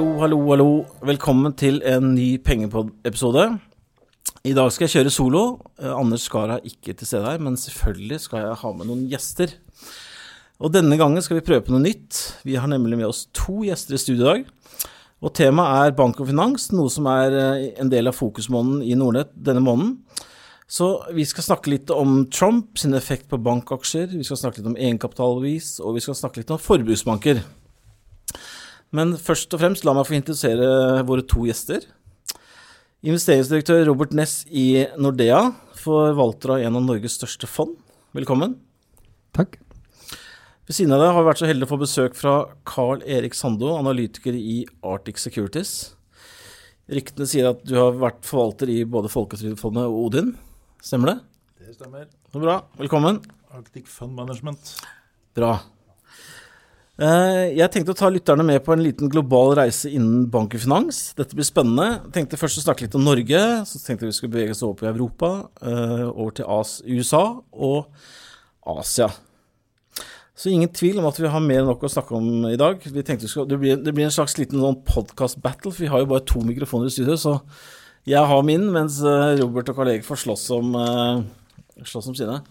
Hallo, hallo, hallo. Velkommen til en ny Pengepod-episode. I dag skal jeg kjøre solo. Eh, Anders Skar er ikke til stede her, men selvfølgelig skal jeg ha med noen gjester. Og denne gangen skal vi prøve på noe nytt. Vi har nemlig med oss to gjester i studio i dag. Og temaet er bank og finans, noe som er eh, en del av fokusmåneden i Nordnett denne måneden. Så vi skal snakke litt om Trump sin effekt på bankaksjer, vi skal snakke litt om egenkapitalbevis, og vi skal snakke litt om forbruksbanker. Men først og fremst, la meg få introdusere våre to gjester. Investeringsdirektør Robert Ness i Nordea, forvalter av en av Norges største fond. Velkommen. Takk. Ved siden av deg har vi vært så heldige å få besøk fra Carl Erik Sando, analytiker i Arctic Securities. Ryktene sier at du har vært forvalter i både Folketrygdfondet og Odin. Stemmer det? Det stemmer. Så bra. Velkommen. Arctic Fund Management. Bra. Eh, Jeg tenkte å ta lytterne med på en liten global reise innen bank og finans. Dette blir spennende. Jeg tenkte først å snakke litt om Norge. Så tenkte vi skulle bevege oss over på Europa, eh, over til USA og Asia. Så ingen tvil om at vi har mer enn nok å snakke om i dag. Skal, det, blir, det blir en slags liten sånn podcast-battle, for vi har jo bare to mikrofoner i studio. Så jeg har min, mens eh, Robert og kolleger får slåss om, slåss om sine.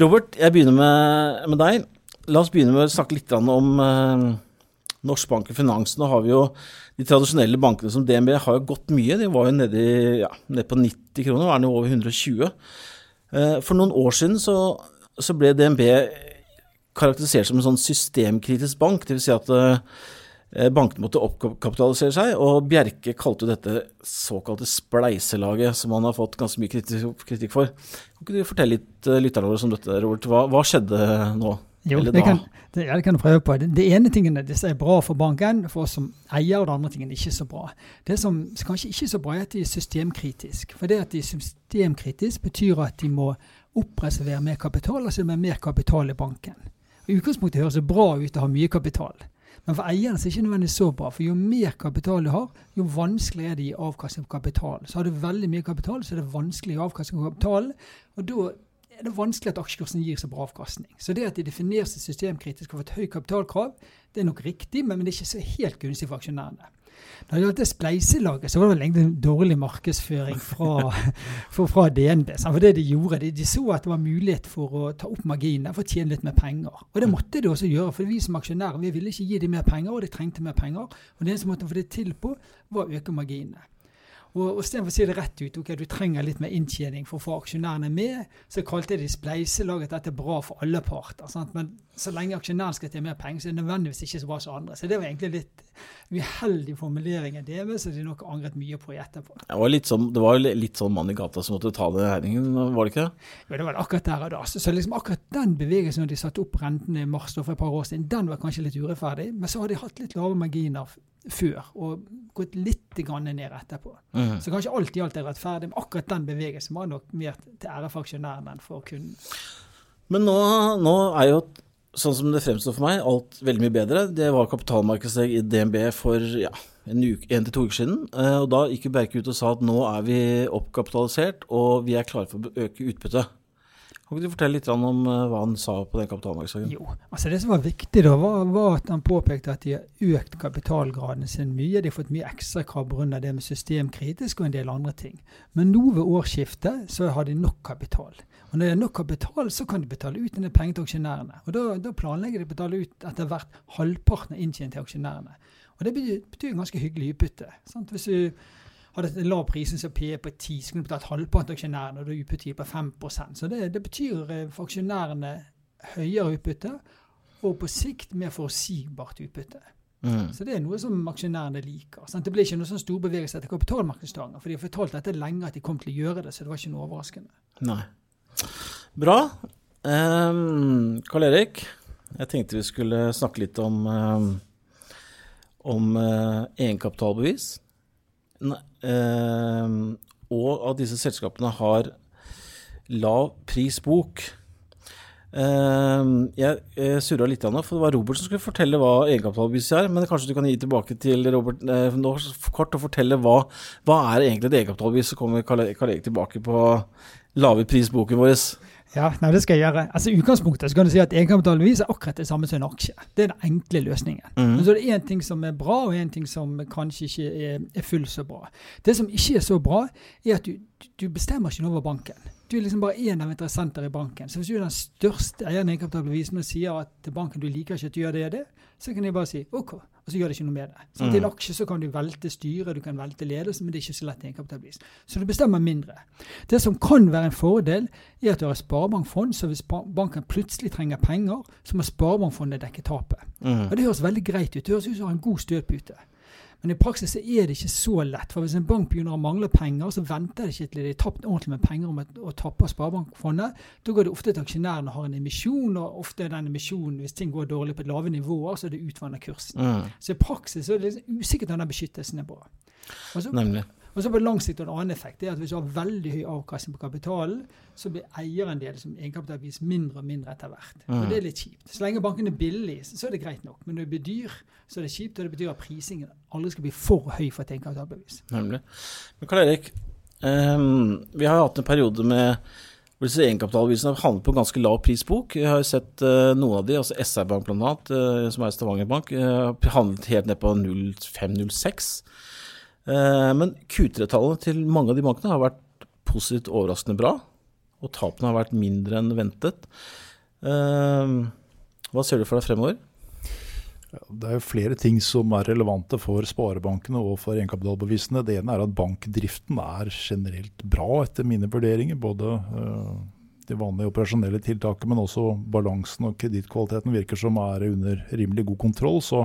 Robert, jeg begynner med, med deg. La oss begynne med å snakke litt om eh, Norsk Bank og Finans. Nå har vi jo de tradisjonelle bankene som DNB har jo gått mye. De var jo nede, ja, nede på 90 kroner, nå er de over 120. Eh, for noen år siden så, så ble DNB karakterisert som en sånn systemkritisk bank. Dvs. Si at eh, bankene måtte oppkapitalisere seg, og Bjerke kalte jo dette såkalte spleiselaget, som han har fått ganske mye kritikk for. Kan ikke du fortelle litt eh, lytterne våre om dette, Robert? Hva, hva skjedde nå? Jo, det kan, det, ja, det kan du prøve på. Det, det ene tingen disse er bra for banken, for oss som eier, og det andre tingen ikke så bra. Det som kanskje ikke er så bra, er at de er systemkritisk. For det at de er systemkritisk, betyr at de må oppreservere mer kapital, altså er mer kapital i banken. I utgangspunktet høres det bra ut å ha mye kapital. Men for eierne er det ikke nødvendigvis så bra. For jo mer kapital du har, jo vanskeligere er det å gi avkastning på kapital. Så har du veldig mye kapital, så er det vanskelig å gi avkastning på kapitalen. Og da er det vanskelig at aksjekursen gir så bra avkastning. Så det at de definerer seg systemkritisk og har et høyt kapitalkrav, det er nok riktig, men det er ikke så helt gunstig for aksjonærene. Når det gjaldt det spleiselaget, så var det egentlig en dårlig markedsføring fra, for, fra DNB. For det de gjorde, de, de så at det var mulighet for å ta opp marginene for å tjene litt mer penger. Og det måtte de også gjøre, for vi som aksjonærer vi ville ikke gi dem mer penger, og de trengte mer penger. Og det eneste måten å få det til på, var å øke marginene. Og, og istedenfor å si det rett ut, ok, du trenger litt mer inntjening for å få aksjonærene med, så kalte de spleiselaget at dette er bra for alle parter. Sant? Men så lenge aksjonæren skal til mer penger, så er det nødvendigvis ikke så bra som andre. Så det var egentlig litt uheldig formulering av det, så de nok angret mye på i etterpå. Det var litt sånn, det var litt sånn mann i gata som måtte ta den regningen, var det ikke det? Jo, det var akkurat der og da. Så, så liksom akkurat den bevegelsen når de satte opp rentene i mars for et par år siden, den var kanskje litt urettferdig. Men så har de hatt litt lave marginer før, og gått litt grann ned etterpå. Mm. Så kanskje alt i alt er rettferdig, men akkurat den bevegelsen var nok mer til ære for aksjonæren enn for kunden. Men nå, nå er jo, sånn som det fremstår for meg, alt veldig mye bedre. Det var kapitalmarkedsdag i DNB for ja, en, uke, en til to uker siden. eh, Og da gikk jo Bjerke ut og sa at nå er vi oppkapitalisert, og vi er klare for å øke utbyttet. Kan ikke du fortelle litt om eh, hva han sa på den kapitalmarkedsdagen? Jo, altså Det som var viktig, da, var, var at han påpekte at de har økt kapitalgraden sin mye. De har fått mye ekstrakrav pga. det med systemkritisk og en del andre ting. Men nå ved årsskiftet så har de nok kapital. Og når de har nok kapital, så kan de betale ut en del penger til aksjonærene. Og da, da planlegger de å betale ut etter hvert halvparten av inntjent til aksjonærene. Og det betyr, betyr ganske hyggelig utbytte. Sant? Hvis du hadde en lav prisen som P på 10, så kunne du betalt halvparten av aksjonærene, og da utbyttet på 5% Så det, det betyr eh, for aksjonærene høyere utbytte, og på sikt mer forutsigbart utbytte. Mm. Så det er noe som aksjonærene liker. Sant? Det ble ikke noe sånn stor bevegelse etter kapitalmarkedsdagen, for de har fortalt dette lenge at de kom til å gjøre det, så det var ikke noe overraskende. Nei. Bra. Um, Karl Erik, jeg tenkte vi skulle snakke litt om, um, om uh, egenkapitalbevis. Ehm, og at disse selskapene har lav prisbok. Ehm, jeg surra litt, Anna, for det var Robert som skulle fortelle hva egenkapitalbevis er. Men kanskje du kan gi tilbake til Robert eh, nå kort og fortelle hva, hva er egentlig et egenkapitalbevis? Så kommer Karl Karl Erik tilbake på lave prisboken vår. Ja, nei, det skal jeg gjøre. Altså I utgangspunktet så kan du si at egenkapitalbevis er akkurat det samme som en aksje. Det er den enkle løsningen. Mm. Men så er det én ting som er bra, og én ting som kanskje ikke er, er fullt så bra. Det som ikke er så bra, er at du, du bestemmer ikke over banken. Du er liksom bare én av interessenter i banken. Så hvis du er den største eieren i egenkapitalbevis og sier at til banken du liker ikke at du gjør det og det, så kan de bare si OK, og så gjør det ikke noe med det. Så Mm. Til en aksje så kan du velte styret, du kan velte ledelsen, men det er ikke så lett egenkapitalbevis. Så du bestemmer mindre. Det som kan være en fordel, er at du har et sparebankfond, så hvis banken plutselig trenger penger, så må sparebankfondet dekke tapet. Mm. Og Det høres veldig greit ut. Det høres ut som du har en god støtpute. Men i praksis er det ikke så lett. For hvis en bank begynner å mangle penger, så venter det ikke til de har tapt ordentlig med penger om å tappe sparebankfondet. Da går det ofte til aksjonærene har en emisjon, og ofte er den emisjonen, hvis ting går dårlig på lave nivåer, så er det utvanner kursen. Mm. Så i praksis så er det liksom usikkert om den beskyttelsen er bra. Nemlig. Og så på lang sikt og en annen effekt det er at hvis du har veldig høy avkastning på kapitalen, så blir eierandelen som egenkapitalbevis mindre og mindre etter hvert. Mm. Og det er litt kjipt. Så lenge banken er billig, så er det greit nok. Men når det blir dyr, så er det kjipt, og det betyr at prisingen aldri skal bli for høy for et egenkapitalbevis. Nemlig. Men Karl Erik, um, vi har hatt en periode med hvor disse egenkapitalbevisene har handlet på ganske lav prisbok. Jeg har sett uh, noen av de, altså SR Bank bl.a., uh, som er Stavanger Bank, uh, handlet helt ned på 05-06. Eh, men Q3-tallene til mange av de bankene har vært positivt overraskende bra, og tapene har vært mindre enn ventet. Ehm, hva ser du for deg fremover? Det er jo flere ting som er relevante for sparebankene og for egenkapitalbevisene. Det ene er at bankdriften er generelt bra, etter mine vurderinger. Både øh, de vanlige operasjonelle tiltakene, men også balansen og kredittkvaliteten virker som er under rimelig god kontroll. Så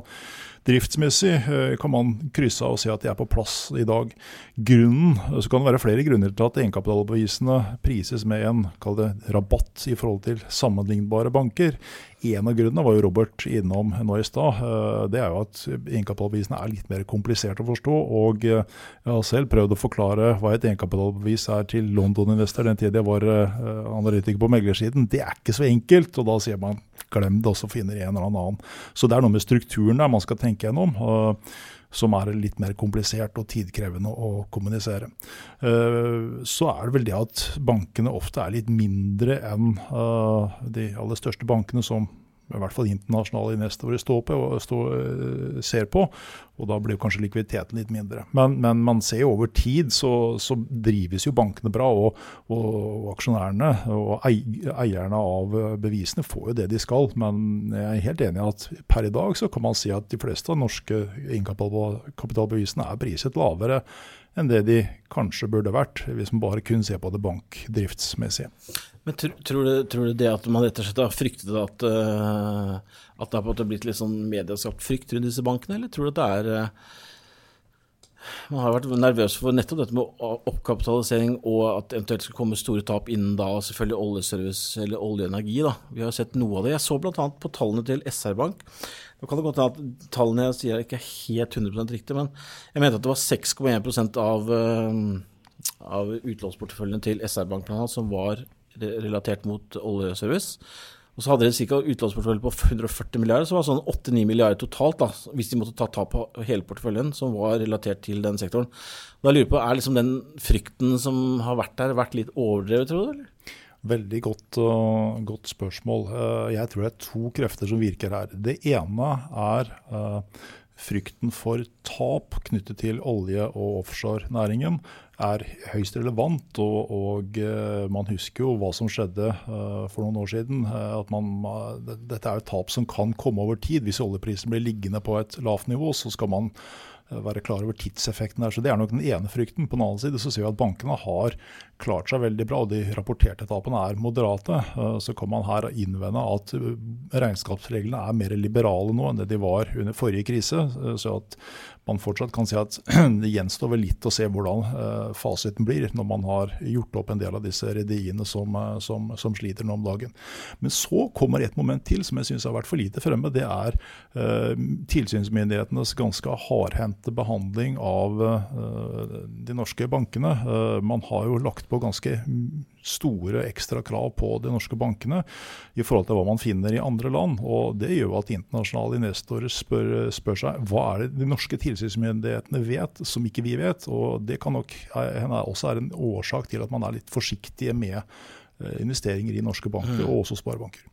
driftsmessig øh, kan man krysse av og si at de er på plass i dag. Grunnen, så kan det være flere grunner til at egenkapitalbevisene prises med en det, rabatt i forhold til sammenlignbare banker. En av grunnene var jo Robert innom nå i stad. Eh, Det er jo at egenkapitalbevisene er litt mer komplisert å forstå. og eh, Jeg har selv prøvd å forklare hva et egenkapitalbevis er til London-investor den tiden jeg var eh, analytiker på meglersiden. Det er ikke så enkelt, og da sier man glem det, og så finner en eller annen. Så det er noe med strukturen der man skal tenke gjennom. Og, som er litt mer komplisert og tidkrevende å kommunisere. Eh, Så er det vel det at bankene ofte er litt mindre enn eh, de aller største bankene som i hvert fall internasjonale investorer står på stå, eh, ser på. Og da blir kanskje likviditeten litt mindre. Men, men man ser jo over tid så, så drives jo bankene bra. Og, og, og aksjonærene og eierne av bevisene får jo det de skal. Men jeg er helt enig i at per i dag så kan man si at de fleste av norske innkapitalbevisene er priset lavere enn det de kanskje burde vært, hvis man bare kun ser på det bankdriftsmessige. Men tr tror, du, tror du det at man rett og slett har fryktet at, uh, at det har blitt litt sånn medieskapt frykt rundt disse bankene, eller tror du at det er eh, Man har vært nervøs for nettopp dette med oppkapitalisering og at det eventuelt skal komme store tap innen da selvfølgelig oljeservice eller oljeenergi. da. Vi har sett noe av det. Jeg så bl.a. på tallene til SR Bank. Nå kan det godt hende at tallene jeg sier ikke er helt 100% riktig, men jeg mente at det var 6,1 av, eh, av utlånsporteføljen til SR Bank som var relatert mot oljeservice. Og så hadde de ca. utlånsportefølje på 140 milliarder, så var det sånn 8-9 milliarder totalt, da, hvis de måtte ta tap på hele porteføljen som var relatert til den sektoren. Da lurer jeg på, Er liksom den frykten som har vært der, vært litt overdrevet, tror du? eller? Veldig godt, uh, godt spørsmål. Uh, jeg tror det er to krefter som virker her. Det ene er uh, frykten for tap knyttet til olje- og offshorenæringen er høyst relevant. Og, og uh, man husker jo hva som skjedde uh, for noen år siden. Uh, at man, dette er et tap som kan komme over tid. Hvis oljeprisen blir liggende på et lavt nivå, så skal man være klar over tidseffekten der. Så Det er nok den ene frykten. På den annen side så ser vi at bankene har klart seg veldig bra, og de rapporterte tapene er moderate. Uh, Så kan man her innvende at uh, regnskapsreglene er mer liberale nå enn det de var under forrige krise. Uh, Så at man fortsatt kan si at det gjenstår vel litt å se hvordan fasiten blir når man har gjort opp en del av disse rederiene som, som, som sliter nå om dagen. Men så kommer et moment til som jeg syns har vært for lite fremme. Det er tilsynsmyndighetenes ganske hardhendte behandling av de norske bankene. Man har jo lagt på ganske store ekstra krav på de norske bankene i forhold til hva man finner i andre land. og Det gjør at internasjonale investorer spør, spør seg hva er det de norske tilsynsmyndighetene vet som ikke vi vet. og Det kan nok også er en årsak til at man er litt forsiktige med eh, investeringer i norske banker, Mm. og også sparebanker.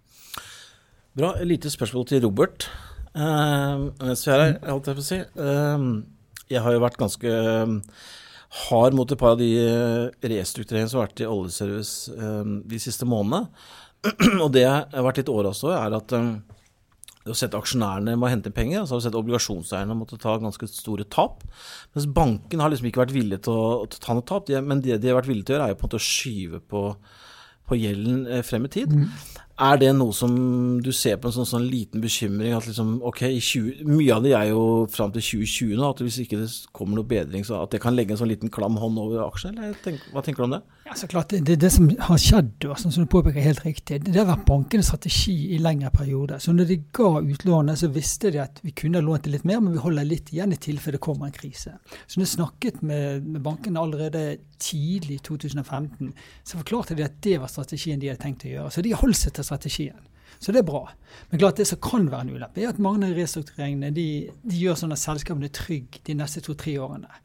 Bra. Et lite spørsmål til Robert. Uh, mens vi er her, holdt jeg på å si. Uh, jeg har jo vært ganske eh, hard mot et par av de eh, restruktureringene som har vært i oljeservice eh, de siste månedene. og det jeg har vært litt overrasket over, er at eh, du har sett aksjonærene må hente penger, og så har du sett obligasjonseierne måtte ta ganske store tap. Mens banken har liksom ikke vært villig til å, å ta noe tap. De, men det de har vært villige til å gjøre, er jo på en måte å skyve på, på gjelden frem i tid. Er det noe som du ser på en sånn, sånn liten bekymring? At liksom, ok, i 20, Mye av det er jo fram til 2020 nå, at hvis ikke det kommer noe bedring, så at det kan legge en sånn liten klam hånd over aksjen? Tenk, hva tenker du om det? Ja, så klart, det, det, som har skjedd, sånn som du påpeker helt riktig, det har vært bankenes strategi i lengre perioder. Så når de ga utlånet, så visste de at vi kunne lånt litt mer, men vi holder litt igjen i tilfelle det kommer en krise. Så når jeg snakket med, med bankene allerede tidlig i 2015, så forklarte de at det var strategien de hadde tenkt å gjøre. Så de holdt seg til strategien. Så det er bra. Men klart det som kan være en ulempe, er at mange av restruktureringene de, de gjør sånn at selskapene er trygge de neste to-tre årene.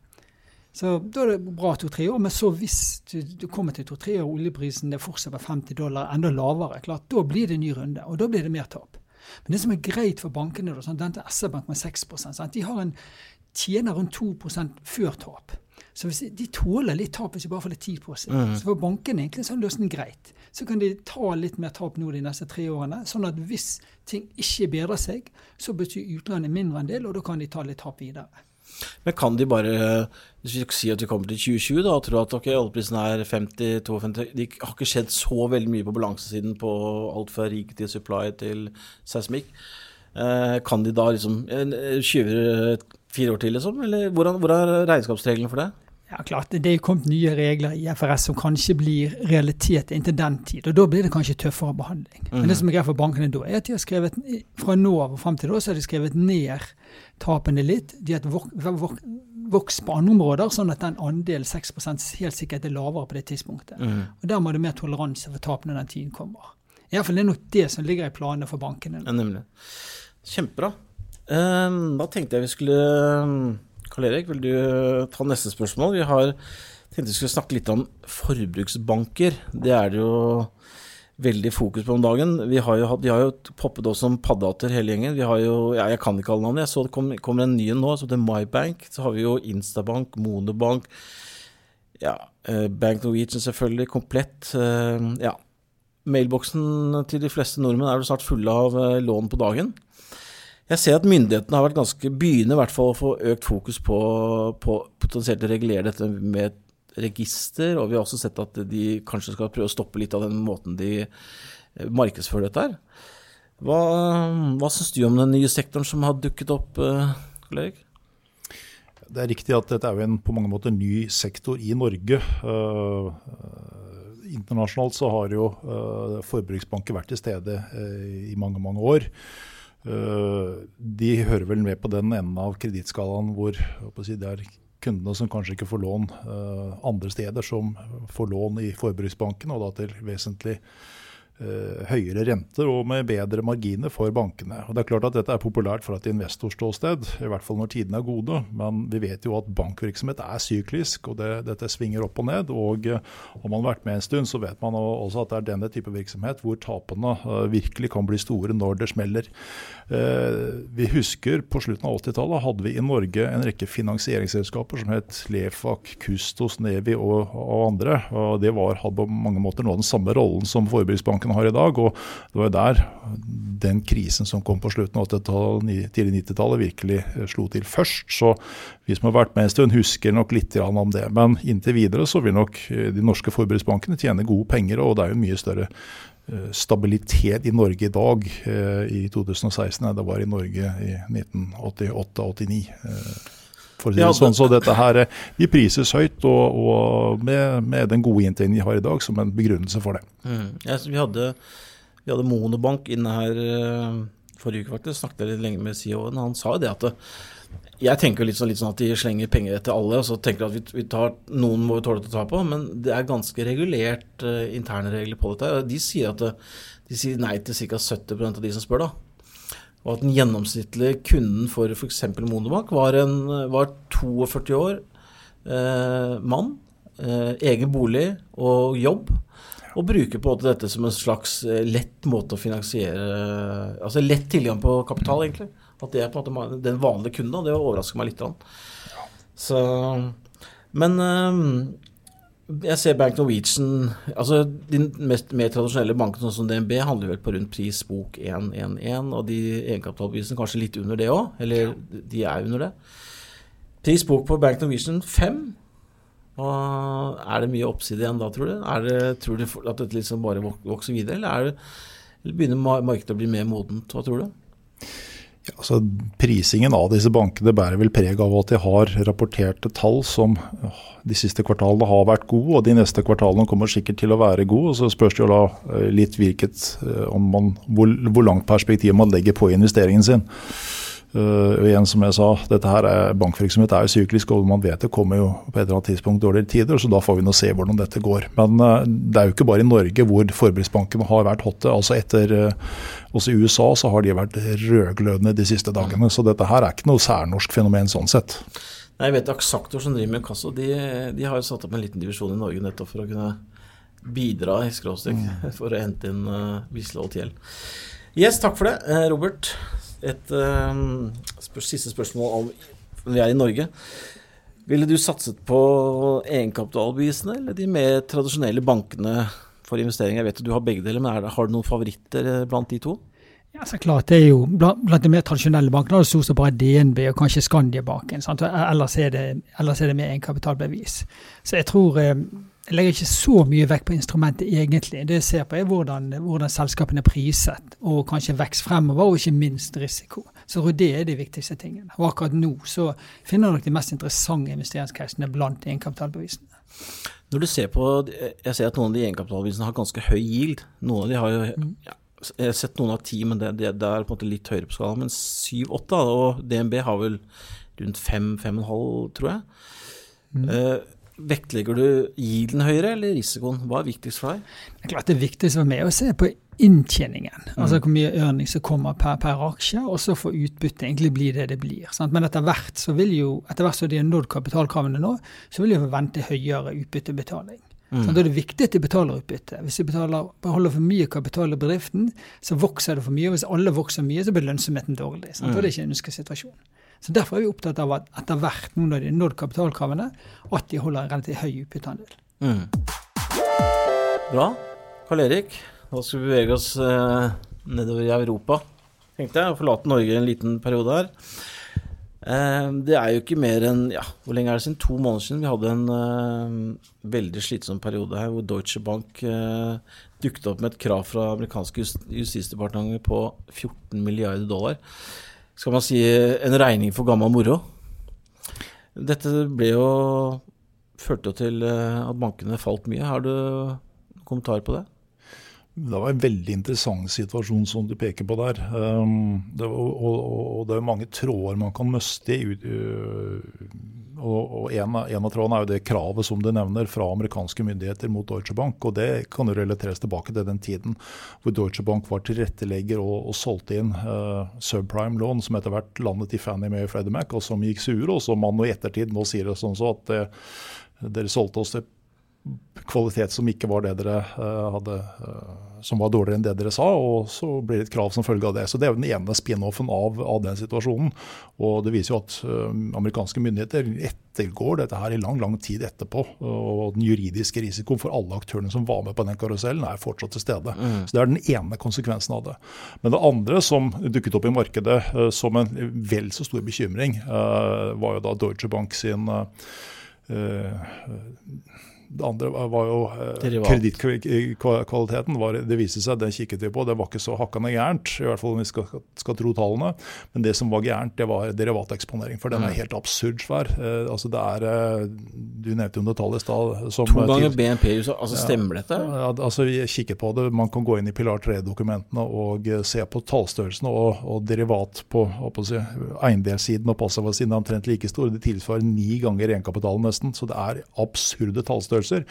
Så da er det bra to-tre år, men så hvis du, du kommer til to-tre år, og oljeprisen er fortsatt på 50 dollar, enda lavere, klart, da blir det en ny runde, og da blir det mer tap. Men det som er greit for bankene, da, sånn, denne SR-bank med 6% sant? de har en tjener rundt 2% før tap. Så hvis de, tåler litt tap hvis de bare får litt tid på seg. Mm. Så for bankene egentlig så er løsningen greit. Så kan de ta litt mer tap nå de neste tre årene, sånn at hvis ting ikke bedrer seg, så betyr utlandet mindre en del, og da kan de ta litt tap videre. Men kan de bare, hvis vi sier at vi kommer til 2020 da, og tror at ok, oljeprisen er 50-52 Det har ikke skjedd så veldig mye på balansesiden på alt fra rig til supply til seismikk. Eh, kan de da liksom skyve fire år til, liksom? Eller hvordan, hvor er regnskapsreglene for det? Ja, klart, Det er kommet nye regler i FRS som kanskje blir realitet inntil den tid. og Da blir det kanskje tøffere behandling. Men det som er greit for bankene da, er at de har skrevet fra nå av og frem til da, så har de skrevet ned tapene litt. De har vok vok vokst på andre områder, sånn at den andelen 6% helt sikkert er lavere på det tidspunktet. Og Der må det mer toleranse for tap når den tiden kommer. I hvert fall det er nok det som ligger i planene for bankene. Ja, nemlig. Kjempebra. Eh, da tenkte jeg vi skulle Karl Erik, vil du ta neste spørsmål? Vi har tenkte vi skulle snakke litt om forbruksbanker. Det er det jo veldig fokus på om dagen. Vi har jo, de har jo poppet oss som paddehatter hele gjengen. Vi har jo, jeg, Jeg kan ikke alle navnene. Jeg så det kom, kommer en ny en nå, som heter MyBank. Så har vi jo Instabank, Monobank, ja, eh, Bank Norwegian selvfølgelig, komplett. Eh, ja. Mailboksen til de fleste nordmenn er vel snart fulle av eh, lån på dagen. Jeg ser at myndighetene har vært ganske begynner i hvert fall å få økt fokus på, på potensielt å regulere dette med et register, og vi har også sett at de kanskje skal prøve å stoppe litt av den måten de eh, markedsfører dette her. Hva, hva syns du om den nye sektoren som har dukket opp, eh, Det er riktig at dette er en på mange måter ny sektor i Norge. Uh, internasjonalt så har jo forbruksbanker vært til stede i mange, mange år. De hører vel med på den enden av kredittskalaen hvor si, det er kundene som kanskje ikke får lån andre steder, som får lån i forbruksbanken, og da til vesentlig høyere renter og med bedre marginer for bankene. Og det er klart at Dette er populært fra et investorståsted, i hvert fall når tidene er gode. Men vi vet jo at bankvirksomhet er syklisk, og det, dette svinger opp og ned. og uh, Har man vært med en stund, så vet man også at det er denne type virksomhet hvor tapene uh, virkelig kan bli store når det smeller. vi husker på slutten av 80-tallet hadde vi i Norge en rekke finansieringsselskaper som het Lefak, Kustos, Nevi og, og andre. og Det var, hadde på mange måter nå den samme rollen som forbruksbanken har i dag. og Det var jo der den krisen som kom på slutten av 80-tallet, tidlig 90-tallet, virkelig slo til først. Så vi som har vært med en stund, husker nok litt om det. Men inntil videre så vil nok de norske forbruksbankene tjene gode penger, og det er jo mye større stabilitet i Norge i dag i 2016 enn det var i Norge i 1988-89. For å si det sånn, så dette her, De prises høyt, og, og med, med, den gode inntekten de har i dag, som en begrunnelse for det. Mm. Ja, vi, hadde, vi, hadde, Monobank inne her uh, forrige uke, faktisk. Snakket jeg litt lenge med CEO-en. Han sa jo det at det, jeg tenker litt sånn, litt sånn, at de slenger penger etter alle, og så tenker de at vi, vi tar, noen må vi tåle å ta på, men det er ganske regulert uh, interne regler på dette. De sier at de sier nei til ca. 70 av de som spør. da og at den gjennomsnittlige kunden for f.eks. Monobank var, en, var 42 år, eh, mann, eh, egen bolig og jobb. Og bruker på dette som en slags eh, lett måte å finansiere Altså lett tilgang på kapital, egentlig. At det er på en måte den vanlige kunden, det overrasker meg litt. Så, men eh, jeg ser Bank Norwegian altså De mest, mer tradisjonelle bankene, sånn som DNB, handler vel på rundt pris bok 111, og de egenkapitalprisene kanskje litt under det òg, eller de er under det. Pris bok på Bank Norwegian 5. Og er det mye oppside igjen da, tror du? Det, tror du at dette liksom bare vokser videre, eller, det, eller begynner markedet å bli mer modent? Hva tror du? Altså, prisingen av disse bankene bærer vel preg av at de har rapporterte tall som de siste kvartalene har vært gode, og de neste kvartalene kommer sikkert til å være gode. og Så spørs det jo da eh, litt hvilket, eh, man, hvor, hvor langt perspektiv man legger på investeringen sin. Uh, igjen som jeg sa, dette her er Bankvirksomhet er jo syklisk, og man vet det kommer jo på et eller annet tidspunkt dårligere tider. så Da får vi nå se hvordan dette går. Men uh, det er jo ikke bare i Norge hvor forbruksbankene har vært hotte. altså etter uh, Også i USA så har de vært rødglødende de siste dagene. Så dette her er ikke noe særnorsk fenomen sånn sett. Nei, Jeg vet Aksaktor som driver med Kasso, de, de, har jo satt opp en liten divisjon i Norge nettopp for å kunne bidra i skråstrek mm. for å hente inn uh, Wisla og Tjell. Yes, takk for det, Robert et um, spør siste spørsmål om vi er i Norge. Ville du satset på egenkapitalbevisene eller de mer tradisjonelle bankene for investeringer? Jeg vet du har begge deler, men det, har du noen favoritter eh, blant de to? Ja, så klart det er jo blant de mer tradisjonelle bankene er det stort sett bare DNB og kanskje Skandiabanken. Ellers, er det, ellers er det med egenkapitalbevis. Så jeg tror eh, jeg legger ikke så mye vekt på instrumentet egentlig. Det jeg ser på er hvordan, hvordan selskapene er priset, og kanskje vekst fremover, og ikke minst risiko. Så det er de viktigste tingene. Og akkurat nå så finner dere de mest interessante investeringscasene blant egenkapitalbevisene. Når du ser på, Jeg ser at noen av de egenkapitalbevisene har ganske høy yield. Noen av de har jo mm. ja, Jeg har sett noen av ti, men det, det, det, er på en måte litt høyere på skala. Men syv-åtte, og DNB har vel rundt fem-fem-og-en-halv, tror jeg. Mm. Uh, Vektlegger du yielden høyere eller risikoen? Hva er viktigst for deg? Det er klart det viktigste for meg er å se på inntjeningen. Mm. Altså hvor mye earning som kommer per, per aksje, og så får utbytte egentlig bli det det blir. Sant? Men etter hvert så vil jo, etter hvert som de har nådd kapitalkravene nå, så vil de forvente høyere utbyttebetaling. Mm. Så da er det viktig at de betaler utbytte. Hvis de betaler, beholder for mye kapital i bedriften, så vokser det for mye. og Hvis alle vokser mye, så blir lønnsomheten dårlig. Sant? Mm. Er det ikke en ønskesituasjon. Så Derfor er vi opptatt av at etter hvert, nå når de har nådd kapitalkravene, at de holder en relativt høy utbytteandel. Mm. Bra. Karl Erik, da skal vi bevege oss eh, nedover i Europa, tenkte jeg. Og forlate Norge en liten periode her. Eh, det er jo ikke mer enn ja, hvor lenge er det siden? To måneder siden vi hadde en eh, veldig slitsom periode her hvor Deutsche Bank eh, dukket opp med et krav fra amerikanske justisdepartementet på 14 milliarder dollar skal man si, en regning for gammel moro. Dette ble jo førte til eh, at bankene falt mye. Har du kommentar på det? Det var en veldig interessant situasjon som du peker på der. Um, det, og, og, og, det er mange tråder man kan nøste i og, en, av, en, av trådene er jo det kravet som du nevner fra amerikanske myndigheter mot Deutsche Bank. og Det kan jo relateres tilbake til den tiden hvor Deutsche Bank var tilrettelegger og, og solgte inn uh, subprime-lån som etter hvert landet i Fannie Mae og Freddie Mac, og som gikk sure. Og som man i ettertid nå sier det sånn så at uh, dere solgte oss til kvalitet som ikke var det dere uh, hadde uh, som var dårligere enn det dere sa, og så blir det et krav som følge av det. Så Det er jo den ene spin-offen av, av, den situasjonen. Og Det viser jo at uh, amerikanske myndigheter ettergår dette her i lang lang tid etterpå. Og den juridiske risikoen for alle aktørene som var med på den karusellen, er fortsatt til stede. Mm. Så Det er den ene konsekvensen av det. Men det andre som dukket opp i markedet uh, som en vel så stor bekymring, uh, var jo da Deutsche Bank sin det andre var jo eh, kredittkvaliteten. Det viste seg, den kikket vi på, det var ikke så hakkende gærent. I hvert fall om vi skal, skal, tro tallene. Men det som var gærent, det var derivateksponering. For den er helt absurd svær. Eh, altså det er, eh, Du nevnte jo noe tall i stad. To ganger BNP, altså stemmer dette? Ja, altså Vi kikket på det. Man kan gå inn i Pilar 3-dokumentene og se på tallstørrelsene og, og derivat på, på si, eiendelssiden og passivsiden er omtrent like stor. Det tilsvarer ni ganger egenkapitalen nesten. Så det er absurde tallstørrelser størrelser.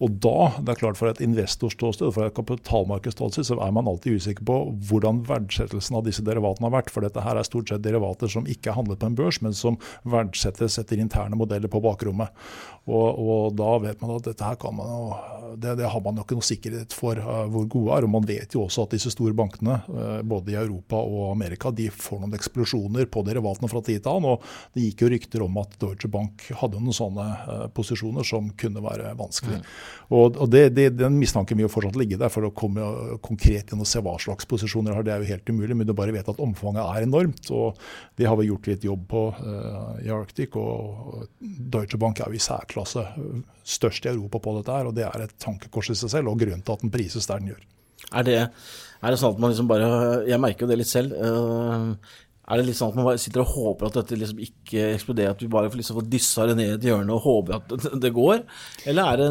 Og da, det er klart for et investorståsted, for et kapitalmarkedsståsted, så er man alltid usikker på hvordan verdsettelsen av disse derivatene har vært. For dette her er stort sett derivater som ikke er handlet på en børs, men som verdsettes etter interne modeller på bakrommet. Og, og da vet man at dette her kan man det, det, har man jo ikke noe sikkerhet for uh, hvor gode er. Og man vet jo også at disse store bankene, uh, både i Europa og Amerika, de får noen eksplosjoner på derivatene fra tid til annen. Og det gikk jo rykter om at Deutsche Bank hadde noen sånne uh, posisjoner som kunne være vanskelig. Mm. Og, og det, det, Den mistanken vil jo fortsatt ligge der. For å komme konkret inn og se hva slags posisjoner har, det er jo helt umulig. Men du bare vet at omfanget er enormt. Og det har vi gjort litt jobb på i Arctic. Og Deutsche Bank er jo i særklasse størst i Europa på dette her. og det er et tankekors i seg selv, og grunnen til at den prises der den gjør. Er det, er det sånn at man liksom bare Jeg merker jo det litt selv. Uh, er det litt sånn at man bare sitter og håper at dette liksom ikke eksploderer, at vi bare liksom får dyssa det ned i et hjørne og håper at det, går? Eller er det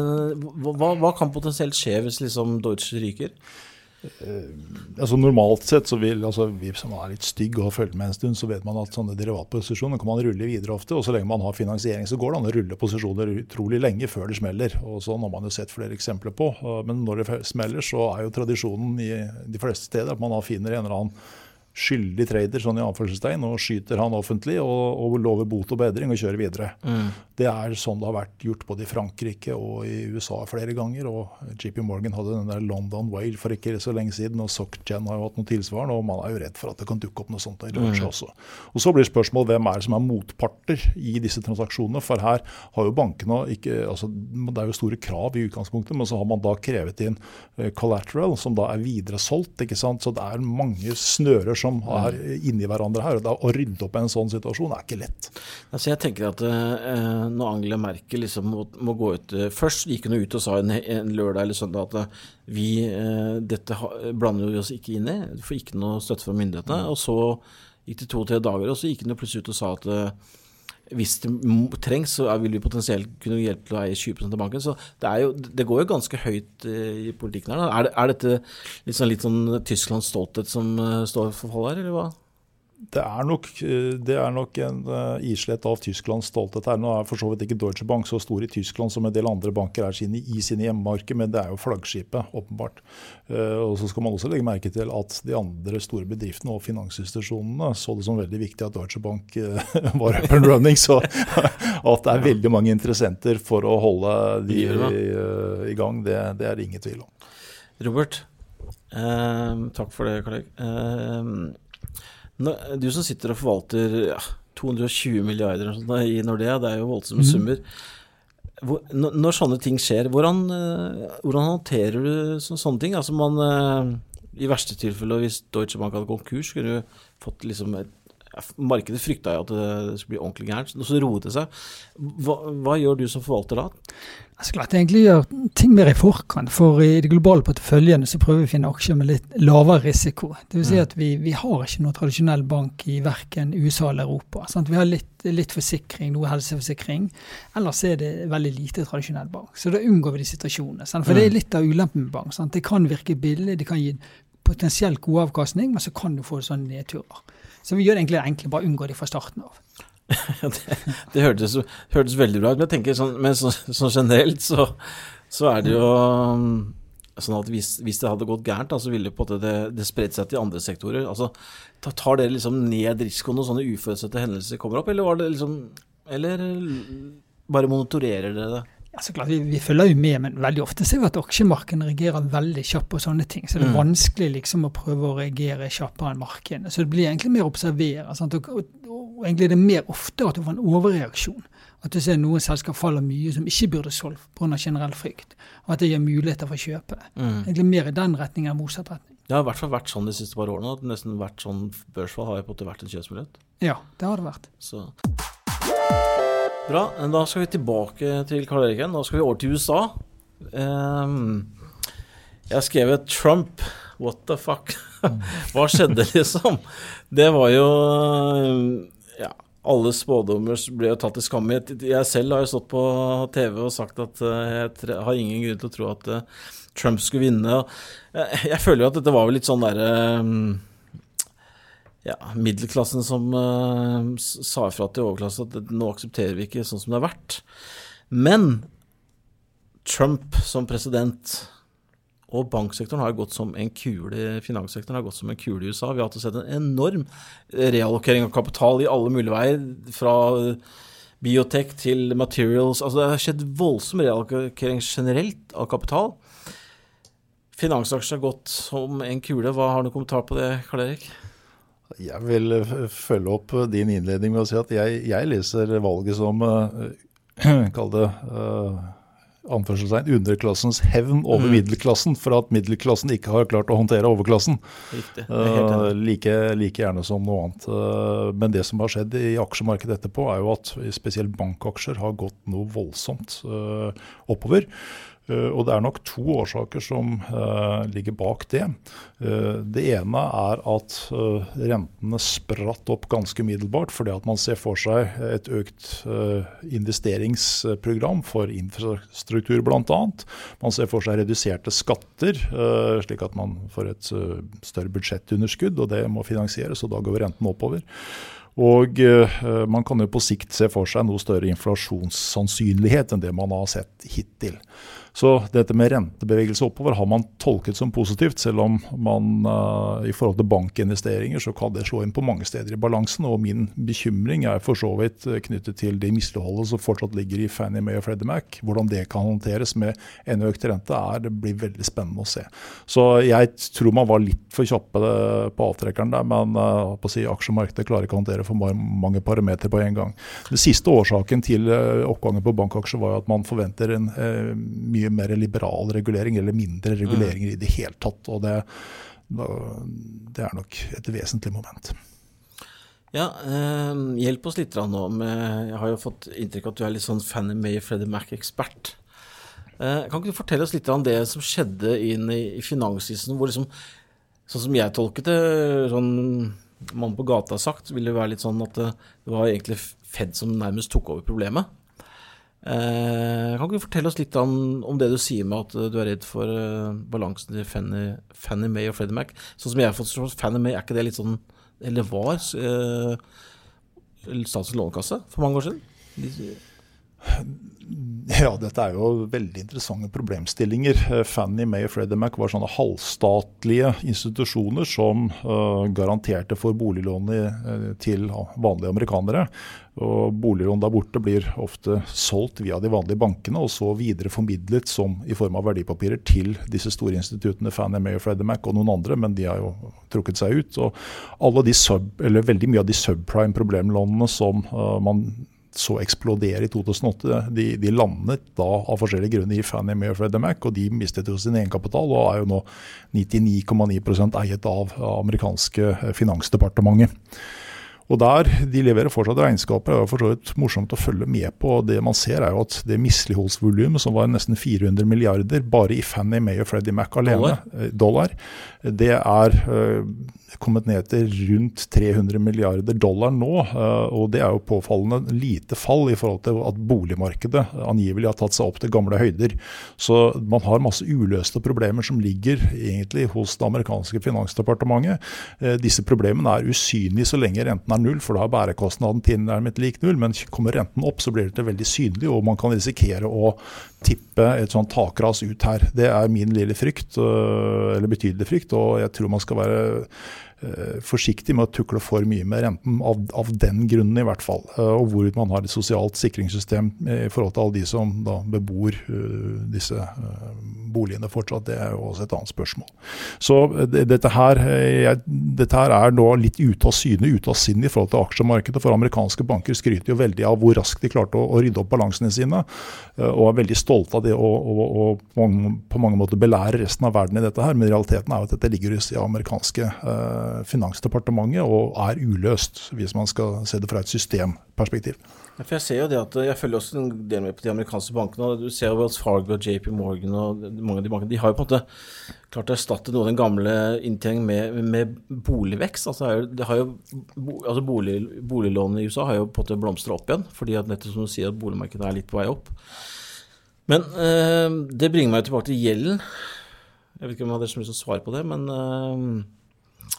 hva, hva, kan potensielt skje hvis liksom Deutsche ryker? Uh, altså Normalt sett så vil altså vi som er litt stygge og har fulgt med en stund, så vet man at sånne derivatposisjoner kan man rulle videre ofte. Og så lenge man har finansiering, så går det an å rulle posisjoner utrolig lenge før det smeller. og Sånn har man jo sett flere eksempler på. Uh, men når det smeller, så er jo tradisjonen i de fleste steder at man finner en eller annen skyldig trader sånn i anførselstegn, og skyter han offentlig og, og, lover bot og bedring og kjører videre. Mm. Det er sånn det har vært gjort både i Frankrike og i USA flere ganger. og JP Morgan hadde den der London Whale for ikke så lenge siden, og SocGen har jo hatt noe tilsvarende. og Man er jo redd for at det kan dukke opp noe sånt i mm. også. Og Så blir spørsmålet hvem er det som er motparter i disse transaksjonene. For her har jo bankene ikke, altså Det er jo store krav i utgangspunktet, men så har man da krevet inn uh, collateral, som da er videre solgt. ikke sant? Så det er mange snører som er inni hverandre her. og da, Å rydde opp i en sånn situasjon er ikke lett. Altså jeg tenker at eh, Når Angela Merkel liksom må, må, gå ut eh, Først gikk hun ut og sa en, en lørdag eller søndag at eh, vi eh, dette ha, blander vi oss ikke inn i, får ikke noe støtte fra myndighetene. Og så gikk det to-tre dager, og så gikk hun plutselig ut og sa at eh, hvis det trengs, så vil vi potensielt kunne hjelpe til å eie 20% av banken. Så det, jo, det, går jo ganske høyt uh, i politikken her. Er, det, er, dette litt sånn, litt sånn Tysklands stolthet som uh, står for fall her, eller hva? Det er nok, eh, det er nok en uh, islett av Tysklands stolthet her. Nå er for så vidt ikke Deutsche Bank så stor i Tyskland som en del andre banker er sine, i sine hjemmemarked, men det er jo flaggskipet, åpenbart. Uh, og Så skal man også legge merke til at de andre store bedriftene og finansinstitusjonene så det som veldig viktig at Deutsche Bank var up and running. Så at det er veldig mange interessenter for å holde de i gang, det, det, er det ingen tvil om. Robert, takk for det, Karl Erik. Du som sitter og forvalter ja, 220 milliarder i Nordea, det er jo voldsomme mm. summer. Hvor, når sånne ting skjer, hvordan, eh, hvordan håndterer du sånne ting? Altså man, eh, I verste tilfelle, hvis Deutsche Bank hadde konkurs, skulle du fått liksom et Markedet frykta jo at det skulle bli ordentlig gærent, så roet det seg. Hva, hva, gjør du som forvalter da? Jeg skulle egentlig gjøre ting mer i forkant. For i de globale porteføljene så prøver vi å finne aksjer med litt lavere risiko. Det vil si mm. at vi, vi har ikke noe tradisjonell bank i verken USA eller Europa. Sant? Vi har litt, litt, forsikring, noe helseforsikring. Ellers er det veldig lite tradisjonell bank. Så da unngår vi de situasjonene. Sant? For det er mm. litt av ulempen med bank. Sant? Det kan virke billig, det kan gi potensielt god avkastning, men så kan du få sånne nedturer. Så vi gjør egentlig det enkle, bare unngå de fra starten av. det, det hørtes, hørtes, veldig bra ut, men jeg tenker sånn, men så, så generelt så, så, er det jo um, sånn at hvis, hvis, det hadde gått gærent, så ville det, det, spredt seg til andre sektorer. Altså, tar dere liksom ned risikoen når sånne uforutsette hendelser kommer opp, eller liksom Eller bare monitorerer dere det? Ja, så klart, vi, vi, følger jo med, men veldig ofte ser vi at aksjemarkedene reagerer veldig kjapt på sånne ting. Så det er mm. vanskelig liksom å prøve å reagere kjappere enn markedene. Så det blir egentlig mer å observere. Og, og, og, egentlig er det mer ofte at du får en overreaksjon. At du ser noen selskap faller mye som ikke burde solgt pga. generell frykt. Og at det gir muligheter for å kjøpe. Mm. Egentlig mer i den retningen enn motsatt retning. Det har i hvert fall vært sånn de siste par årene. at Nesten hvert sånn børsfall har jo på en måte vært en kjøpsmulighet. Ja, det har det vært. Så... Bra. Da skal vi tilbake til Karl Erik igjen. Da skal vi over til USA. Um, jeg har skrevet 'Trump'. What the fuck? Hva skjedde, liksom? Det var jo Ja, alle spådommer ble jo tatt til skamme. Jeg selv har jo stått på TV og sagt at eh, jeg har ingen grunn til å tro at eh, Trump skulle vinne. Jeg føler jo at dette var vel litt sånn derre ja, middelklassen som uh, sa ifra til overklassen at nå aksepterer vi ikke sånn som det har vært. Men Trump som president og banksektoren har gått som en kule, finanssektoren har gått som en kule i USA. Vi har hatt sett en enorm reallokering av kapital i alle mulige veier. Fra biotek til materials. Altså det har skjedd voldsom reallokering generelt av kapital. Finansaksjer har gått som en kule. Hva Har du kommentar på det, Karl Erik? Jeg vil følge opp din innledning med å si at jeg, jeg leser valget som uh, Kall det uh, anførselstegn, underklassens hevn over mm. middelklassen for at middelklassen ikke har klart å håndtere overklassen. Uh, like, like, gjerne som noe annet. Uh, men det som har skjedd i aksjemarkedet etterpå, er jo at spesielt bankaksjer har gått noe voldsomt uh, oppover. Eh, og Det er nok to årsaker som uh, ligger bak det. Uh, det ene er at rentene spratt opp ganske umiddelbart fordi at man ser for seg et økt investeringsprogram for infrastruktur bl.a. Man ser for seg reduserte skatter, slik at man får et større budsjettunderskudd, og det må finansieres, og da går renten oppover. Og man kan jo på sikt se for seg noe større inflasjonssannsynlighet enn det man har sett hittil. Så dette med rentebevegelse oppover har man tolket som positivt, selv om man uh, i forhold til bankinvesteringer så kan det slå inn på mange steder i balansen. Og min bekymring er for så vidt eh, knyttet til det misligholdet som fortsatt ligger i Fannie Mae og Freddie Mac. Hvordan det kan håndteres med en økt rente, er, det blir veldig spennende å se. Så jeg tror man var litt for kjappe eh, på avtrekkeren der, men si, aksjemarkedet klarer ikke å håndtere for mange parametere på en gang. Den siste årsaken til oppgangen på bankaksjer var at man forventer en mye mye mer liberal regulering, eller mindre reguleringer mm. i det hele tatt. og det, det er nok et vesentlig moment. Ja, eh, hjelp oss litt nå med Jeg har jo fått inntrykk av at du er litt sånn Fanny May Freddie Mac-ekspert. Eh, kan ikke du fortelle oss litt om det som skjedde inn i, i finanskrisen, hvor liksom Sånn som jeg tolket det, sånn mannen på gata har sagt, ville det være litt sånn at det, det var egentlig Fed som nærmest tok over problemet. Eh, kan ikke du fortelle oss litt om, om, det du sier med at du er redd for uh, balansen til Fanny, Fanny May og Freddie Mac? Sånn som jeg har fått forstått, Fanny May, er ikke det litt sånn Eller var uh, Statens lånekasse for mange år siden? Ja, dette er jo veldig interessante problemstillinger. Eh, Fannie Mae og Freddie Mac var sånne halvstatlige institusjoner som uh, garanterte for boliglånet uh, til vanlige amerikanere. Og Boliglån der borte blir ofte solgt via de vanlige bankene og så videre formidlet som i form av verdipapirer til disse store instituttene Fannie Mae og Freddie Mac og noen andre, men de har jo trukket seg ut. Og Veldig mye av de subprime-problemlånene som uh, man så eksplodere i 2008. De, de, landet da av forskjellige grunner i Fannie Mae og Freddie Mac, og de mistet jo sin egenkapital og er jo nå 99,9% eiet av amerikanske finansdepartementet. Og der, De leverer fortsatt regnskaper. Det er for så vidt morsomt å følge med på. Det man ser er jo at det misligholdsvolumet, som var nesten 400 milliarder bare i Fannie Mae og Freddie Mac alene, dollar, dollar det er uh, kommet ned til rundt 300 milliarder dollar nå. Uh, og det er jo påfallende lite fall i forhold til at boligmarkedet angivelig har tatt seg opp til gamle høyder. Så man har masse uløste problemer som ligger egentlig hos det amerikanske finansdepartementet. Uh, disse problemene er usynlige så lenge renten er null, for da er bærekostnaden tilnærmet lik null. Men kommer renten opp, så blir det veldig synlig, og man kan risikere å tippe et sånt takras ut her. Det er min lille frykt, øh, eller betydelige frykt, og jeg tror man skal være Eh, forsiktig med å tukle for mye med renten, av, av, den grunnen i hvert fall. Eh, og hvor man har et sosialt sikringssystem i forhold til alle de som da bebor disse boligene fortsatt, det er jo også et annet spørsmål. Så det, dette, her, jeg, dette, her, er nå litt ute av syne, ute av sinn i forhold til aksjemarkedet. For amerikanske banker skryter jo veldig av hvor raskt de klarte å, å rydde opp balansene sine, uh, og er veldig stolte av det og, og, og på, mange, på, mange, måter belærer resten av verden i dette her. Men realiteten er jo at dette ligger det amerikanske eh, Finansdepartementet og er uløst, hvis man skal se det fra et systemperspektiv. For Jeg ser jo det at jeg følger også en del med på de amerikanske bankene. og Du ser jo Wells Fargo JP Morgan og mange av de bankene. De har jo på en måte klart å erstatte noe av den gamle inntjeningen med, med, boligvekst. Altså, jo, altså bolig, Boliglånene i USA har jo på en måte blomstra opp igjen, fordi at nettopp som du sier at boligmarkedet er litt på vei opp. Men øh, det bringer meg tilbake til gjelden. Jeg vet ikke om jeg hadde så mye som svar på det, men øh,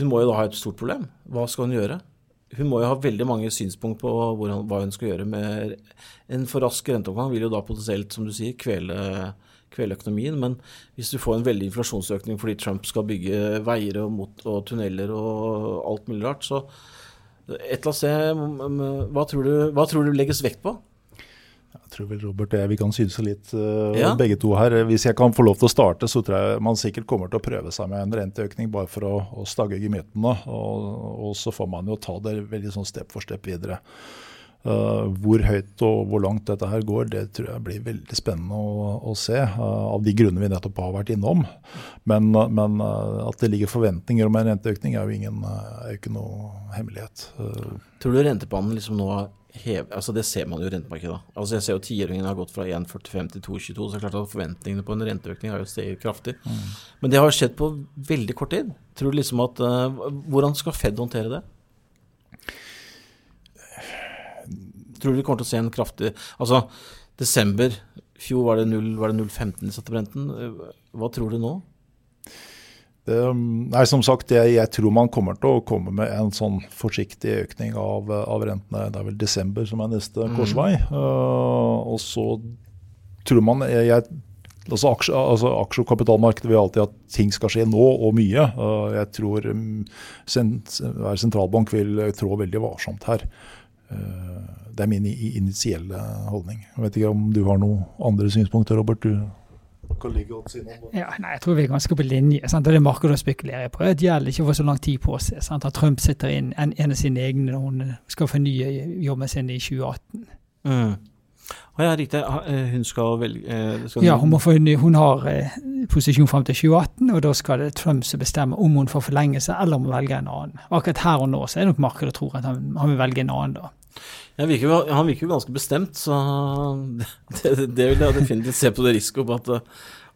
hun må jo da ha et stort problem. Hva skal hun gjøre? Hun må jo ha veldig mange synspunkt på hvordan, hva hun skal gjøre med En for rask renteoppgang vil jo da potensielt, som du sier, kvele, kvele økonomien. Men hvis du får en veldig inflasjonsøkning fordi Trump skal bygge veier og, mot, og tunneler og alt mulig rart, så et eller annet sted hva tror, du, hva tror du legges vekt på? Jeg tror vel Robert og jeg vi kan synse litt uh, Ja. begge to her. Hvis jeg kan få lov til å starte, så tror jeg man sikkert kommer til å prøve seg med en renteøkning bare for å, å stagge gemyttene. Og, og så får man jo ta det veldig sånn step for step videre. Uh, hvor høyt og hvor langt dette her går, det tror jeg blir veldig spennende å, å se. uh, av de grunnene vi nettopp har vært innom. Men, men uh, at det ligger forventninger om en renteøkning, er jo, ingen, er jo ikke noe hemmelighet. Tror du rentebanen liksom nå har hev, altså Det ser man jo i rentemarkedet. Altså Jeg ser jo tiåringen har gått fra 1,45 til 2,22, så det er klart at forventningene på en renteøkning har jo steget kraftig. Men det har skjedd på veldig kort tid. Tror du liksom at uh, Hvordan skal Fed håndtere det? Tror du vi kommer til å se en kraftig Altså, desember fjor var det 0 var det 0,15 de satte på renten. Hva tror du nå? Det, nei, som sagt, jeg, jeg tror man kommer til å komme med en sånn forsiktig økning av, av rentene. Det er vel desember som er neste Mm. korsvei. Uh, og så tror man jeg, jeg, altså aksje, altså Aksje- og kapitalmarkedet vil alltid at ting skal skje nå, og mye. Uh, jeg tror um, sent, hver sentralbank vil trå veldig varsomt her. Uh, det er min initielle holdning. Jeg vet ikke om du har noen andre synspunkter, Robert? Du kan ligger godt siden av. Ja, nei, Jeg tror vi er ganske på linje. Sant? Og Det markedet spekulerer på, det gjelder ikke å få så lang tid på seg. Sant? At Trump sitter inn en, en av sine egne når hun skal fornye jobben sin i 2018. Mm. Å ja, riktig. Eh, Hun skal velge eh, skal Ja, Hun må fornye, hun har eh, posisjon fram til 2018, og da skal det Trump som bestemmer om hun får forlengelse eller om hun velger en annen. Akkurat her og nå så er nok markedet tror at han, han vil velge en annen da. Virker, han virker jo ganske bestemt, så det, det, det vil jeg definitivt se på det risiko på at,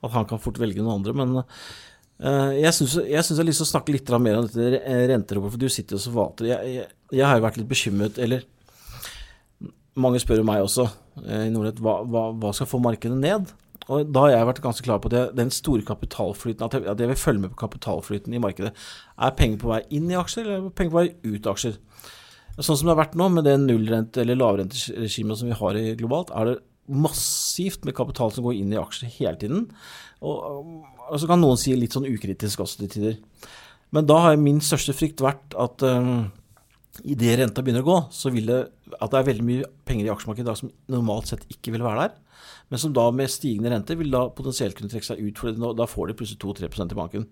at han kan fort velge noen andre. Men uh, jeg syns jeg har lyst til å snakke litt mer om dette renterommet, for du sitter jo så vater. Jeg, jeg, jeg har jo vært litt bekymret, eller mange spør jo meg også eh, i Nordnett hva, hva, hva skal få markedet ned? Og da har jeg vært ganske klar på at den store kapitalflyten, at jeg, at jeg vil følge med på kapitalflyten i markedet. Er penger på vei inn i aksjer, eller er penger på vei ut av aksjer? Sånn som det har vært nå, med det nullrente- eller lavrenteregimet som vi har globalt, er det massivt med kapital som går inn i aksjer hele tiden. Og, og så kan noen si litt sånn ukritisk også til tider. Men da har min største frykt vært at um, idet renta begynner å gå, så vil det at det er veldig mye penger i aksjemarkedet i dag som normalt sett ikke vil være der, men som da med stigende rente vil da potensielt kunne trekke seg ut, for da får de plutselig 2-3% i banken.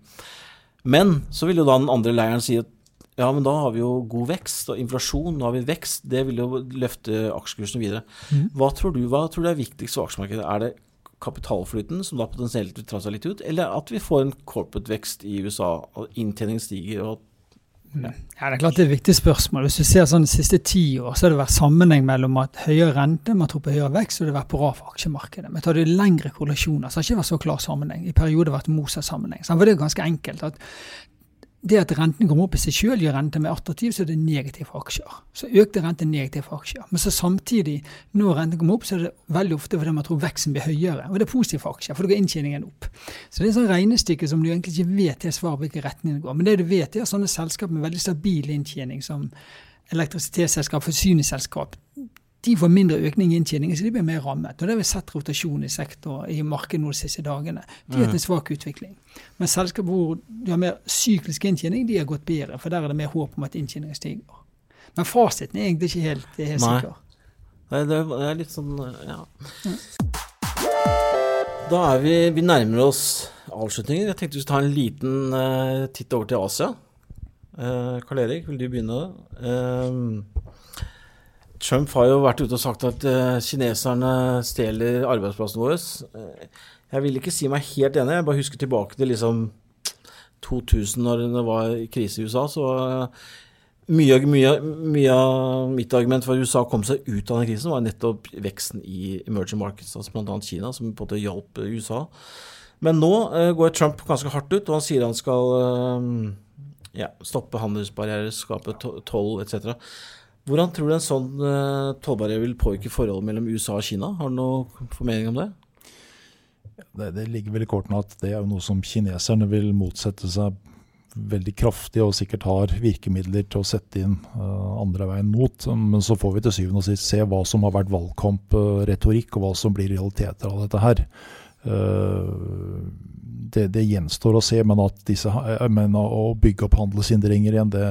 Men så vil jo da den andre leiren si at ja, men da har vi jo god vekst og inflasjon, nå har vi vekst, det vil jo løfte aksjekursen videre. Hva tror du hva tror du er viktigst for aksjemarkedet? Er det kapitalflyten, som da potensielt vil ta seg litt ut, eller at vi får en corporate-vekst i USA, og inntjeningen stiger, og Ja, Det er klart det er et viktig spørsmål. Hvis du ser sånn de siste ti år, så har det vært sammenheng mellom at høyere rente, man tror på høyere vekst, og det har vært bra for aksjemarkedet. Men tar du lengre korrelasjoner, så har det ikke vært så klar sammenheng. I perioder har det vært motsatt sammenheng. Det er ganske enkelt. at det at renten kommer opp i seg selv gjør renten mer attraktiv, så er det negativt for aksjer. Så økte renten negativt for aksjer. Men så samtidig, når renten kommer opp, så er det veldig ofte fordi man tror veksten blir høyere. Og det er positivt for aksjer, for da går inntjeningen opp. Så det er et sånt regnestykke som du egentlig ikke vet det svaret hvilken retning det går. Men det du vet, er at sånne selskap med veldig stabil inntjening, som elektrisitetsselskap, forsyningsselskap, de får mindre økning i inntjeningen, så de blir mer rammet. Og det har vi sett rotasjon i sektor i markedet de siste dagene. De har hatt en svak utvikling. Men selskaper hvor du har mer syklisk inntjening, de har gått bedre, for der er det mer håp om at inntjeningen stiger. Men fasiten er egentlig ikke helt, det er helt Nei. sikker. Nei, det er- litt sånn ja. Da er vi Vi nærmer oss avslutningen. Jeg tenkte vi skulle ta en liten uh, titt over til Asia. Uh, Karl Erik, vil du begynne? Eh, Trump har jo vært ute og sagt at eh, kineserne stjeler arbeidsplassene våre. Eh, jeg vil ikke si meg helt enig, jeg bare husker tilbake til liksom 2000, når det var krise i USA. så eh, mye, mye, mye av mitt argument for at USA kom seg ut av den krisen, var nettopp veksten i emerging markets, altså bl.a. Kina, som på en måte hjalp USA. Men nå går Trump ganske hardt ut, og han sier han skal ja, stoppe handelsbarrierer, skape toll etc. Hvordan tror du en sånn uh, tollbarriere vil påvirke forholdet mellom USA og Kina? Har du noe formening om det? Det, det ligger vel i kortene at det er noe som kineserne vil motsette seg veldig kraftig og sikkert har virkemidler til å sette inn uh, andre veien mot. Men så får vi til syvende og sist se hva som har vært valgkampretorikk, og hva som blir realiteter av dette her. Uh, det, det, gjenstår å se, men, disse, men å bygge opp handelshindringer igjen, det,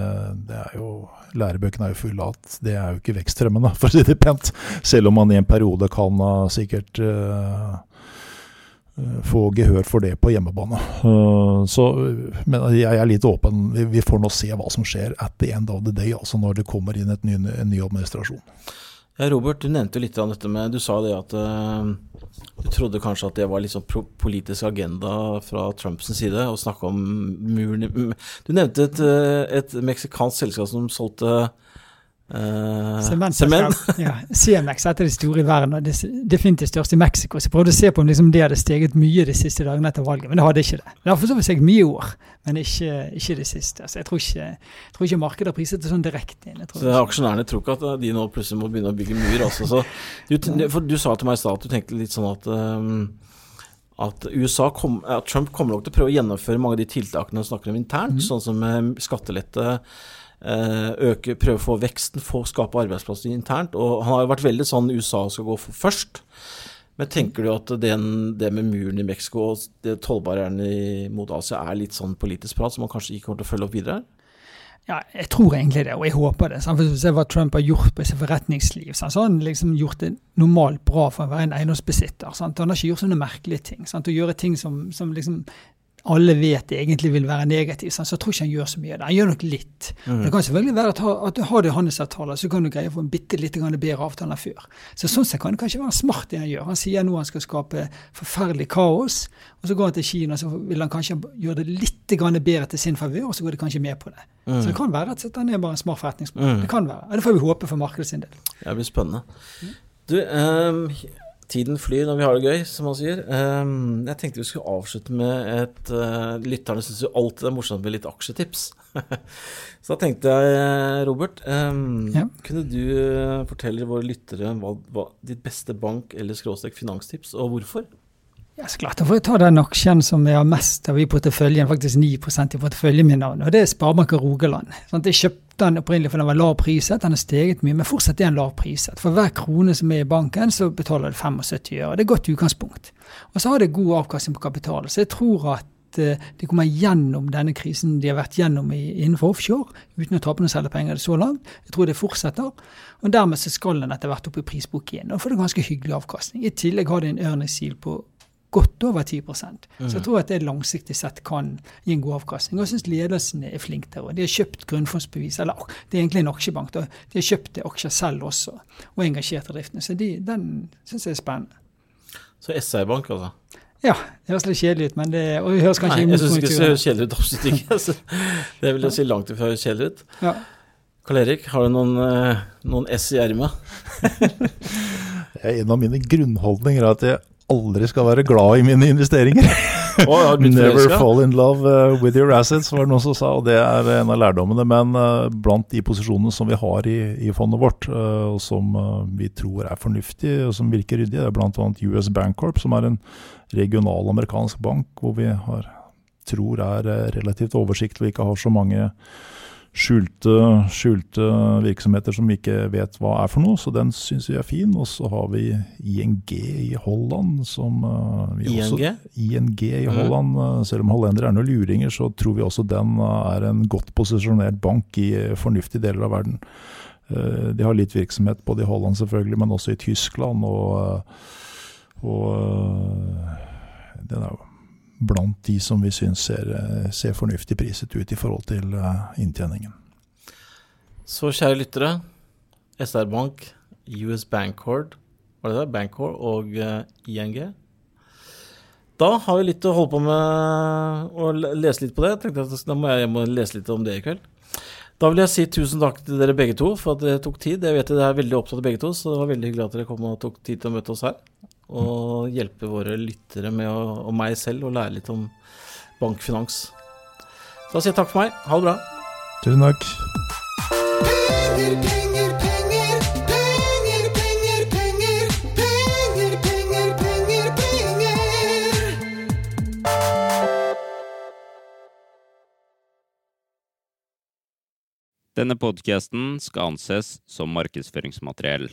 det er jo Lærebøkene er jo fulle av at det er jo ikke vekstfremmende, for å si det pent. Selv om man i en periode kan uh, sikkert uh, få gehør for det på hjemmebane. Uh, så, men jeg er litt åpen. Vi, vi, får nå se hva som skjer at the end of the day, altså når det kommer inn ny, en ny administrasjon. Robert, du nevnte jo litt av dette med Du sa det at uh, du trodde kanskje at det var litt sånn politisk agenda fra Trumps side å snakke om muren Du nevnte et, et meksikansk selskap som solgte Uh, Sement. ja, CMX er et av de store i verden, og definitivt største i Mexico. Så jeg prøvde å se på om liksom det hadde steget mye de siste dagene etter valget, men det hadde ikke det. Det har for så vidt steget mye år, men ikke, ikke det siste. Så jeg tror ikke, jeg tror ikke markedet har priset det sånn direkte inn. Så Aksjonærene tror ikke at de nå plutselig må begynne å bygge mur også. Så du, for du sa til meg i stad at du tenkte litt sånn at um, at, kom, at Trump kommer nok til å prøve å gjennomføre mange av de tiltakene han snakker om internt, mm. sånn som skattelette Eh, øke, prøve å få veksten, få skape arbeidsplasser internt. Og han har jo vært veldig sånn USA skal gå først. Men tenker du at den, det med muren i Mexico og tollbarrierene mot Asia er litt sånn politisk prat som man kanskje ikke kommer til å følge opp videre? Ja, jeg tror egentlig det, og jeg håper det. Sant? For Se hva Trump har gjort på sitt forretningsliv. Så har han liksom gjort det normalt bra for å være en eiendomsbesitter. Sant? Han har ikke gjort sånne merkelige ting. Sant? Å gjøre ting som, som liksom alle vet det egentlig vil være negativt, så jeg tror ikke han gjør så mye av det. Han gjør nok litt. Mm. Det kan selvfølgelig være at, at du har det handelsavtaler, så kan du greie å få en bitte litt bedre avtale enn før. Så Sånn sett kan det kanskje være smart det han gjør. Han sier nå han skal skape forferdelig kaos, og så går han til Kina så vil han kanskje gjøre det litt bedre til sin favør, og så går de kanskje med på det. Mm. Så det kan være at han er bare en smart forretningsmann. Mm. Det kan være. Det får vi håpe for markedet sin del. Det blir spennende. Du, um Tiden flyr når vi har det gøy, som man sier. Um, jeg tenkte vi skulle avslutte med et uh, Lytterne syns jo alltid det er morsomt med litt aksjetips. Så da tenkte jeg, Robert, um, ja. kunne du uh, fortelle våre lyttere hva, hva ditt beste bank- eller skråstrek finanstips, og hvorfor? Ja, så klart. Da får jeg ta den aksjen som jeg har mest av i porteføljen, faktisk 9% i porteføljen min, og det er Sparebanken Rogaland. Sånn, jeg kjøpte den opprinnelig fordi den var lav priset, den har steget mye, men fortsatt er den lav priset. For hver krone som er i banken, så betaler det 75 øre. Det er et godt utgangspunkt. Og så har det god avkastning på kapital. Så jeg tror at eh, de kommer gjennom denne krisen de har vært gjennom innenfor offshore, uten å tape noe særlig penger så langt. Jeg tror det fortsetter. Og dermed så skal den etter hvert opp i prisbok igjen. Og får det ganske hyggelig avkastning. I tillegg har de en earningsil på godt over 10 mm. Så jeg tror at det langsiktig sett kan gi en god avkastning. Og jeg syns ledelsen er flink der òg. De har kjøpt grunnfondsbevis, eller det er egentlig en aksjebank. Da. De har kjøpt aksjer selv også, og engasjert driften. Så de, den syns jeg er spennende. Så SR-bank, altså? Ja, det høres litt kjedelig ut, men det, og det høres kanskje Nei, jeg syns ikke det høres kjedelig ut, absolutt ikke. det vil jeg si langt ifra kjedelig ut. Ja. Karl Erik, har du noen, eh, noen S i ermet? en av mine grunnholdninger er at jeg aldri skal være glad i mine investeringer. Oh, Never fall in love uh, with your assets, var det noen som sa. Og det er en av lærdommene. Men uh, blant de posisjonene som vi har i, i fondet vårt, uh, og som vi tror er fornuftige og som virker ryddige, er bl.a. US Bancorp, som er en regional amerikansk bank hvor vi har, tror er relativt oversiktlig og ikke har så mange skjulte, skjulte, virksomheter som vi ikke vet hva er for noe, så den syns vi er fin. Og så har vi ING i Holland som uh, ING? Også, ING i mm. Holland. Uh, selv om hollendere er noen luringer, så tror vi også den uh, er en godt posisjonert bank i fornuftige deler av verden. De har litt virksomhet både i Holland selvfølgelig, men også i Tyskland. Og, og blant de som vi syns ser, eh, ser, fornuftig priset ut i forhold til eh, inntjeningen. Så kjære lyttere. SR Bank, US Bankcord, var det det? Bankcord og eh, ING. Da har vi litt å holde på med å lese litt på det. Jeg at Da må jeg hjem og lese litt om det i kveld. Da vil jeg si tusen takk til dere begge to for at dere tok tid. Jeg vet dere er veldig opptatt av begge to, så det var veldig hyggelig at dere kom og tok tid til å møte oss her og hjelpe våre lyttere med å, og meg selv å lære litt om bankfinans. Da sier jeg takk for meg. Ha det bra. Tusen takk. Denne podkasten skal anses som markedsføringsmateriell,